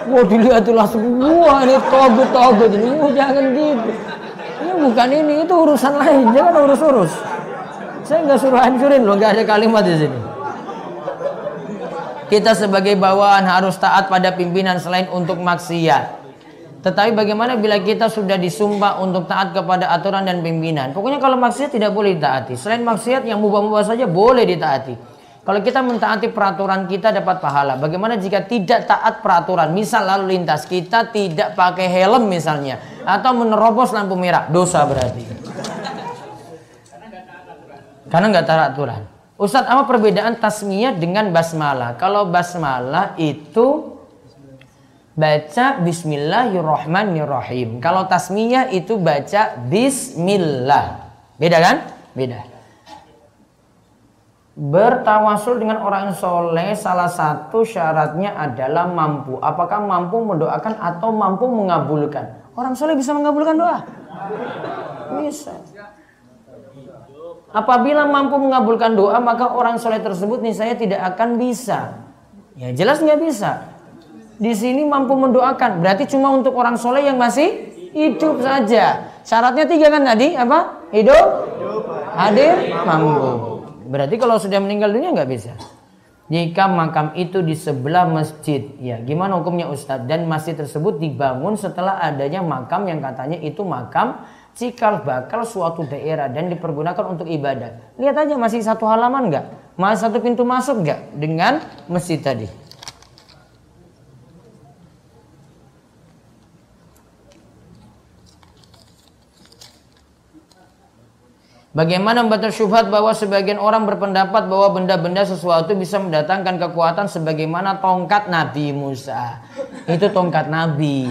Wah dilihat tuh langsung, wah ini togut-togut ini, oh, jangan gitu. Ini bukan ini, itu urusan lain, jangan urus-urus. Saya nggak suruh hancurin loh, nggak ada kalimat di sini. Kita sebagai bawahan harus taat pada pimpinan selain untuk maksiat. Tetapi bagaimana bila kita sudah disumpah untuk taat kepada aturan dan pimpinan? Pokoknya kalau maksiat tidak boleh ditaati. Selain maksiat yang mubah-mubah saja boleh ditaati. Kalau kita mentaati peraturan kita dapat pahala. Bagaimana jika tidak taat peraturan? Misal lalu lintas kita tidak pakai helm misalnya atau menerobos lampu merah, dosa berarti. Karena nggak taat aturan. Ustadz, apa perbedaan tasmiyah dengan basmalah? Kalau basmalah itu baca bismillahirrahmanirrahim. Kalau tasmiyah itu baca bismillah. Beda kan? Beda. Bertawasul dengan orang soleh salah satu syaratnya adalah mampu. Apakah mampu mendoakan atau mampu mengabulkan? Orang soleh bisa mengabulkan doa? Bisa. Apabila mampu mengabulkan doa maka orang soleh tersebut nih saya tidak akan bisa. Ya jelas nggak bisa di sini mampu mendoakan. Berarti cuma untuk orang soleh yang masih hidup saja. Syaratnya tiga kan tadi apa? Hidup, hadir, mampu. Berarti kalau sudah meninggal dunia nggak bisa. Jika makam itu di sebelah masjid, ya gimana hukumnya Ustadz? Dan masjid tersebut dibangun setelah adanya makam yang katanya itu makam cikal bakal suatu daerah dan dipergunakan untuk ibadah. Lihat aja masih satu halaman nggak? Masih satu pintu masuk nggak dengan masjid tadi? Bagaimana membatal syubhat bahwa sebagian orang berpendapat bahwa benda-benda sesuatu bisa mendatangkan kekuatan sebagaimana tongkat Nabi Musa. Itu tongkat Nabi.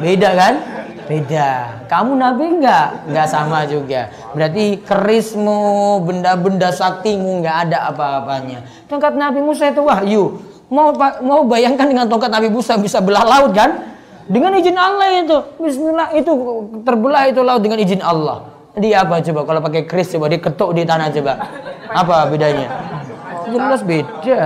Beda kan? Beda. Kamu Nabi enggak? Enggak sama juga. Berarti kerismu, benda-benda saktimu enggak ada apa-apanya. Tongkat Nabi Musa itu wahyu. Mau mau bayangkan dengan tongkat Nabi Musa bisa belah laut kan? Dengan izin Allah itu. Bismillah itu terbelah itu laut dengan izin Allah. Dia apa coba kalau pakai kris coba dia ketuk di tanah coba. Apa bedanya? Jelas beda.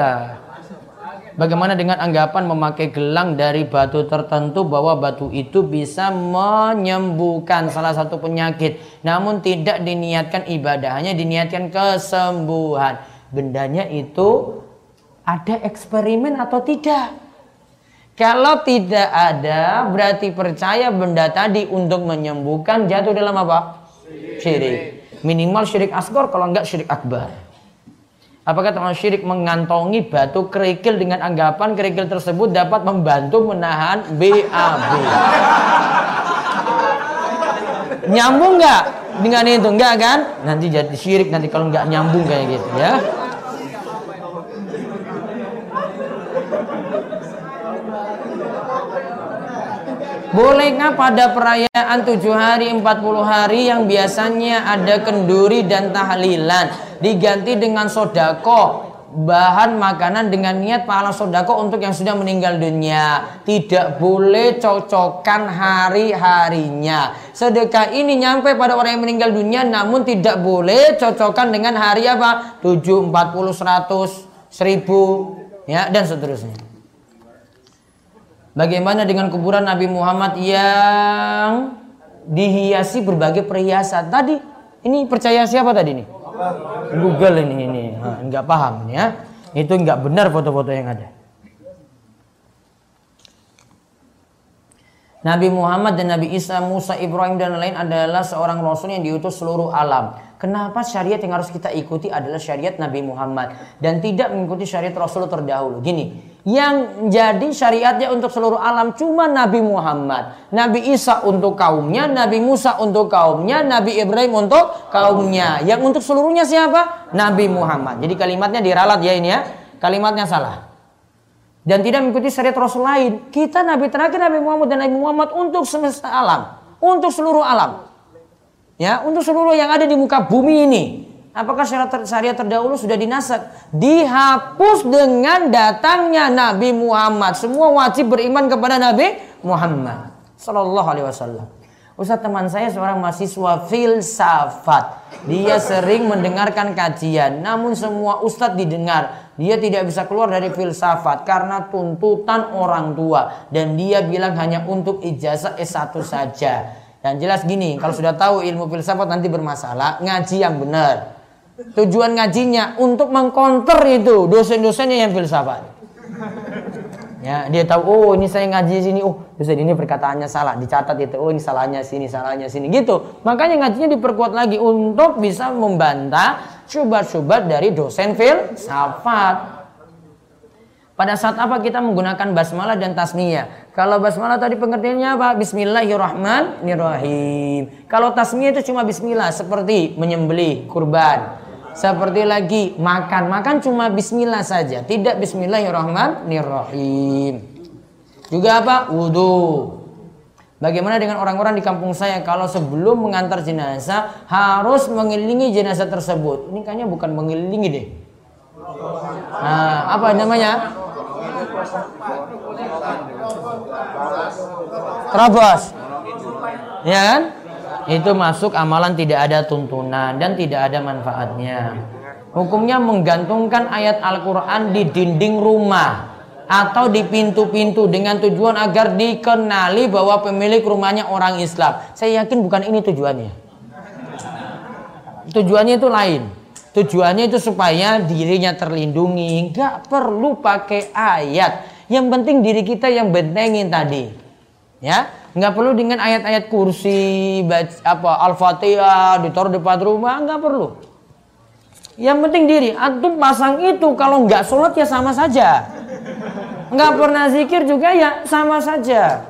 Bagaimana dengan anggapan memakai gelang dari batu tertentu bahwa batu itu bisa menyembuhkan salah satu penyakit, namun tidak diniatkan ibadah, hanya diniatkan kesembuhan. Bendanya itu ada eksperimen atau tidak? Kalau tidak ada, berarti percaya benda tadi untuk menyembuhkan jatuh dalam apa? syirik. Minimal syirik asgor kalau enggak syirik akbar. Apakah teman syirik mengantongi batu kerikil dengan anggapan kerikil tersebut dapat membantu menahan BAB? Nyambung nggak dengan itu? Enggak kan? Nanti jadi syirik nanti kalau nggak nyambung kayak gitu ya. Boleh nggak pada perayaan tujuh hari, empat puluh hari yang biasanya ada kenduri dan tahlilan? Diganti dengan sodako. Bahan makanan dengan niat pahala sodako untuk yang sudah meninggal dunia. Tidak boleh cocokkan hari-harinya. Sedekah ini nyampe pada orang yang meninggal dunia namun tidak boleh cocokkan dengan hari apa? 7, 40, 100, 1000 ya dan seterusnya Bagaimana dengan kuburan Nabi Muhammad yang dihiasi berbagai perhiasan? Tadi ini percaya siapa tadi nih? Google ini ini nggak paham ya. Itu nggak benar foto-foto yang ada. Nabi Muhammad dan Nabi Isa, Musa, Ibrahim dan lain adalah seorang rasul yang diutus seluruh alam. Kenapa syariat yang harus kita ikuti adalah syariat Nabi Muhammad dan tidak mengikuti syariat Rasul terdahulu? Gini, yang jadi syariatnya untuk seluruh alam cuma Nabi Muhammad. Nabi Isa untuk kaumnya, Nabi Musa untuk kaumnya, Nabi Ibrahim untuk kaumnya. Yang untuk seluruhnya siapa? Nabi Muhammad. Jadi kalimatnya diralat ya ini ya. Kalimatnya salah. Dan tidak mengikuti syariat Rasul lain. Kita Nabi terakhir Nabi Muhammad dan Nabi Muhammad untuk semesta alam. Untuk seluruh alam. Ya, untuk seluruh yang ada di muka bumi ini. Apakah syariat, syariat terdahulu sudah dinasak? Dihapus dengan datangnya Nabi Muhammad. Semua wajib beriman kepada Nabi Muhammad Sallallahu Alaihi Wasallam. Ustaz teman saya seorang mahasiswa filsafat. Dia sering mendengarkan kajian. Namun semua ustadz didengar. Dia tidak bisa keluar dari filsafat karena tuntutan orang tua. Dan dia bilang hanya untuk ijazah S1 saja. Dan jelas gini, kalau sudah tahu ilmu filsafat nanti bermasalah, ngaji yang benar. Tujuan ngajinya untuk mengkonter itu dosen-dosennya yang filsafat. Ya, dia tahu oh ini saya ngaji di sini. Oh, Ustaz ini perkataannya salah, dicatat itu. Oh, ini salahnya sini, salahnya sini gitu. Makanya ngajinya diperkuat lagi untuk bisa membantah syubhat-syubhat dari dosen filsafat. Pada saat apa kita menggunakan basmalah dan tasmiyah? Kalau basmalah tadi pengertiannya apa? Bismillahirrahmanirrahim. Kalau tasmiyah itu cuma bismillah seperti menyembelih kurban. Seperti lagi makan, makan cuma bismillah saja, tidak bismillahirrahmanirrahim. Juga apa? Wudhu. Bagaimana dengan orang-orang di kampung saya kalau sebelum mengantar jenazah harus mengelilingi jenazah tersebut? Ini kayaknya bukan mengelilingi deh. Nah, apa namanya? Terobos. Ya kan? Itu masuk amalan tidak ada tuntunan dan tidak ada manfaatnya. Hukumnya menggantungkan ayat Al-Quran di dinding rumah atau di pintu-pintu dengan tujuan agar dikenali bahwa pemilik rumahnya orang Islam. Saya yakin bukan ini tujuannya. Tujuannya itu lain. Tujuannya itu supaya dirinya terlindungi. Nggak perlu pakai ayat. Yang penting diri kita yang bentengin tadi. Ya, nggak perlu dengan ayat-ayat kursi, apa al-fatihah ditaruh depan rumah, nggak perlu. Yang penting diri. Antum pasang itu kalau nggak sholat ya sama saja. Nggak pernah zikir juga ya sama saja.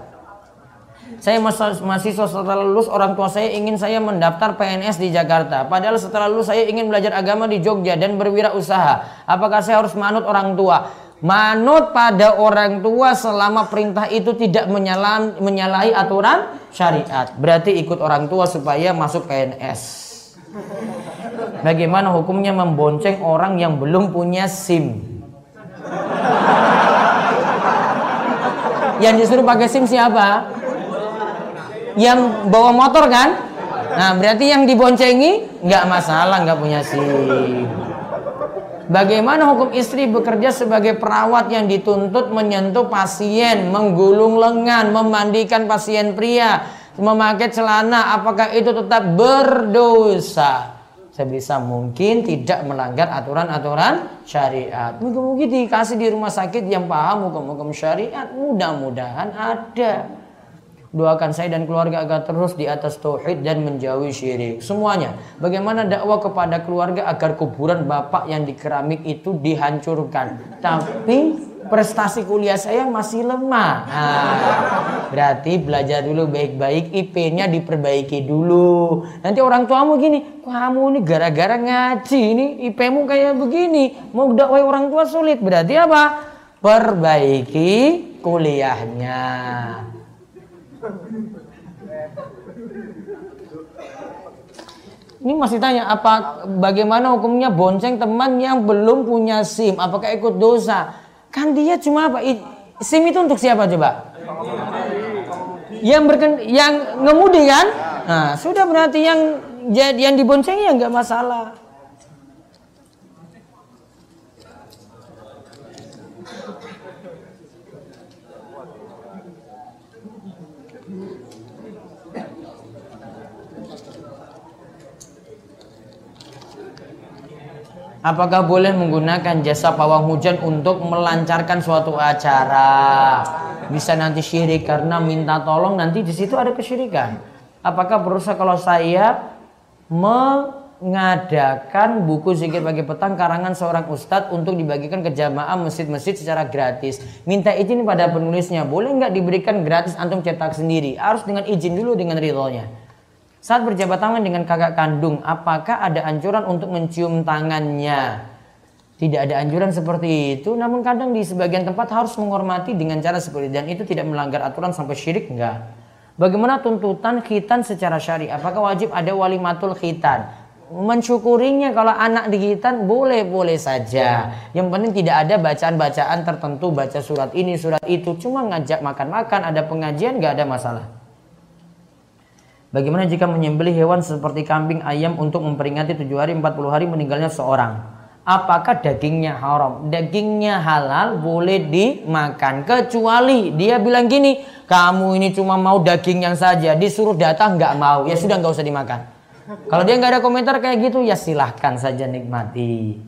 Saya mahasiswa setelah lulus orang tua saya ingin saya mendaftar PNS di Jakarta. Padahal setelah lulus saya ingin belajar agama di Jogja dan berwirausaha. Apakah saya harus manut orang tua? Manut pada orang tua selama perintah itu tidak menyalahi, menyalahi aturan syariat. Berarti ikut orang tua supaya masuk PNS. Bagaimana hukumnya membonceng orang yang belum punya SIM? Yang disuruh pakai SIM siapa? yang bawa motor kan? Nah, berarti yang diboncengi nggak masalah, nggak punya SIM. Bagaimana hukum istri bekerja sebagai perawat yang dituntut menyentuh pasien, menggulung lengan, memandikan pasien pria, memakai celana, apakah itu tetap berdosa? Sebisa mungkin tidak melanggar aturan-aturan syariat. Mungkin-mungkin dikasih di rumah sakit yang paham hukum-hukum syariat, mudah-mudahan ada. Doakan saya dan keluarga agar terus di atas tauhid dan menjauhi syirik. Semuanya. Bagaimana dakwah kepada keluarga agar kuburan bapak yang di keramik itu dihancurkan. Tapi prestasi kuliah saya masih lemah. Nah, berarti belajar dulu baik-baik, IP-nya diperbaiki dulu. Nanti orang tuamu gini, kamu ini gara-gara ngaji ini IP-mu kayak begini. Mau dakwah orang tua sulit. Berarti apa? Perbaiki kuliahnya. Ini masih tanya apa bagaimana hukumnya bonceng teman yang belum punya SIM apakah ikut dosa? Kan dia cuma apa? SIM itu untuk siapa coba? Yang berken yang ngemudi kan? Nah, sudah berarti yang yang diboncengi ya nggak masalah. Apakah boleh menggunakan jasa pawang hujan untuk melancarkan suatu acara? Bisa nanti syirik karena minta tolong nanti di situ ada kesyirikan. Apakah berusaha kalau saya mengadakan buku zikir pagi petang karangan seorang ustadz untuk dibagikan ke jamaah masjid-masjid secara gratis. Minta izin pada penulisnya, boleh nggak diberikan gratis antum cetak sendiri? Harus dengan izin dulu dengan ridhonya. Saat berjabat tangan dengan kakak kandung, apakah ada anjuran untuk mencium tangannya? Tidak ada anjuran seperti itu, namun kadang di sebagian tempat harus menghormati dengan cara seperti itu dan itu tidak melanggar aturan sampai syirik enggak. Bagaimana tuntutan khitan secara syari? Apakah wajib ada walimatul khitan? Mensyukurinya kalau anak digitan boleh-boleh saja. Yang penting tidak ada bacaan-bacaan tertentu, baca surat ini, surat itu. Cuma ngajak makan-makan, ada pengajian, nggak ada masalah. Bagaimana jika menyembelih hewan seperti kambing, ayam untuk memperingati 7 hari 40 hari meninggalnya seorang? Apakah dagingnya haram? Dagingnya halal boleh dimakan kecuali dia bilang gini, kamu ini cuma mau daging yang saja, disuruh datang nggak mau, ya sudah nggak usah dimakan. Kalau dia nggak ada komentar kayak gitu, ya silahkan saja nikmati.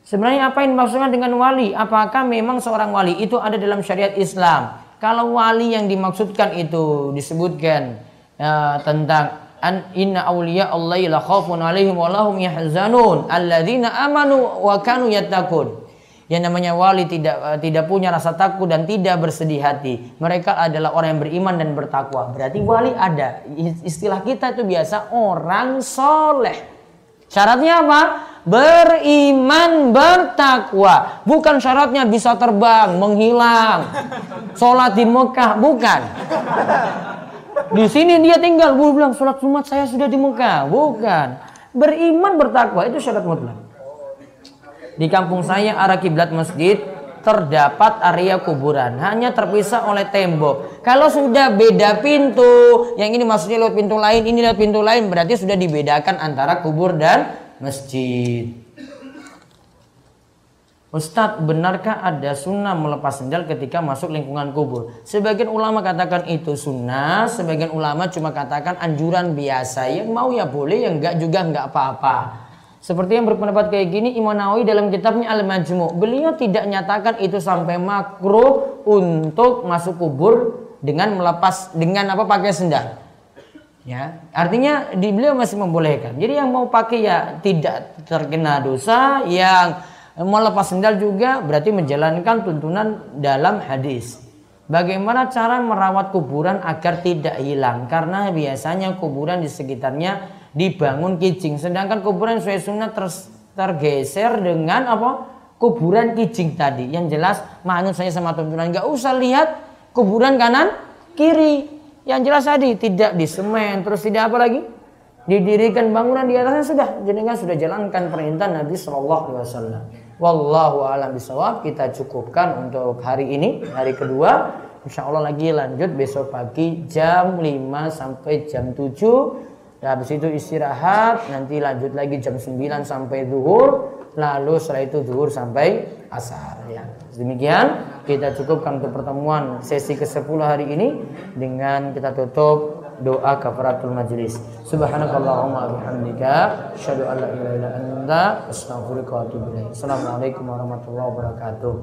Sebenarnya apa yang dimaksudkan dengan wali? Apakah memang seorang wali itu ada dalam syariat Islam? Kalau wali yang dimaksudkan itu disebutkan uh, tentang an inna awliya Allah la khaufun alaihim wa lahum yahzanun alladzina amanu wa kanu yattaqun. Yang namanya wali tidak uh, tidak punya rasa takut dan tidak bersedih hati. Mereka adalah orang yang beriman dan bertakwa. Berarti wali ada. Istilah kita itu biasa orang soleh. Syaratnya apa? Beriman bertakwa. Bukan syaratnya bisa terbang, menghilang. Sholat di Mekah, bukan. Di sini dia tinggal, gue bilang sholat Jumat saya sudah di Mekah. Bukan. Beriman bertakwa itu syarat mutlak. Di kampung saya arah kiblat masjid terdapat area kuburan hanya terpisah oleh tembok. Kalau sudah beda pintu, yang ini maksudnya lewat pintu lain, ini lewat pintu lain berarti sudah dibedakan antara kubur dan masjid. Ustadz, benarkah ada sunnah melepas sendal ketika masuk lingkungan kubur? Sebagian ulama katakan itu sunnah, sebagian ulama cuma katakan anjuran biasa. Yang mau ya boleh, yang enggak juga enggak apa-apa. Seperti yang berpendapat kayak gini Imam Nawawi dalam kitabnya Al-Majmu. Beliau tidak nyatakan itu sampai makruh untuk masuk kubur dengan melepas dengan apa pakai sendal. Ya, artinya di beliau masih membolehkan. Jadi yang mau pakai ya tidak terkena dosa, yang mau lepas sendal juga berarti menjalankan tuntunan dalam hadis. Bagaimana cara merawat kuburan agar tidak hilang? Karena biasanya kuburan di sekitarnya dibangun kijing. Sedangkan kuburan sesuai sunnah ter, tergeser dengan apa? Kuburan kijing tadi. Yang jelas manut saya sama tuntunan. Gak usah lihat kuburan kanan kiri. Yang jelas tadi tidak di semen terus tidak apa lagi? Didirikan bangunan di atasnya sudah. Jenengan sudah jalankan perintah Nabi Shallallahu Alaihi Wasallam. Wallahu alam bisawab. Kita cukupkan untuk hari ini, hari kedua. Insya Allah lagi lanjut besok pagi jam 5 sampai jam 7 Ya, habis itu istirahat, nanti lanjut lagi jam 9 sampai zuhur, lalu setelah itu zuhur sampai asar ya. Demikian kita cukupkan untuk pertemuan sesi ke-10 hari ini dengan kita tutup doa kafaratul majlis. Subhanakallahumma bihamdika asyhadu an la ilaha illa anta astaghfiruka wa atubu ilaik. Assalamualaikum warahmatullahi wabarakatuh.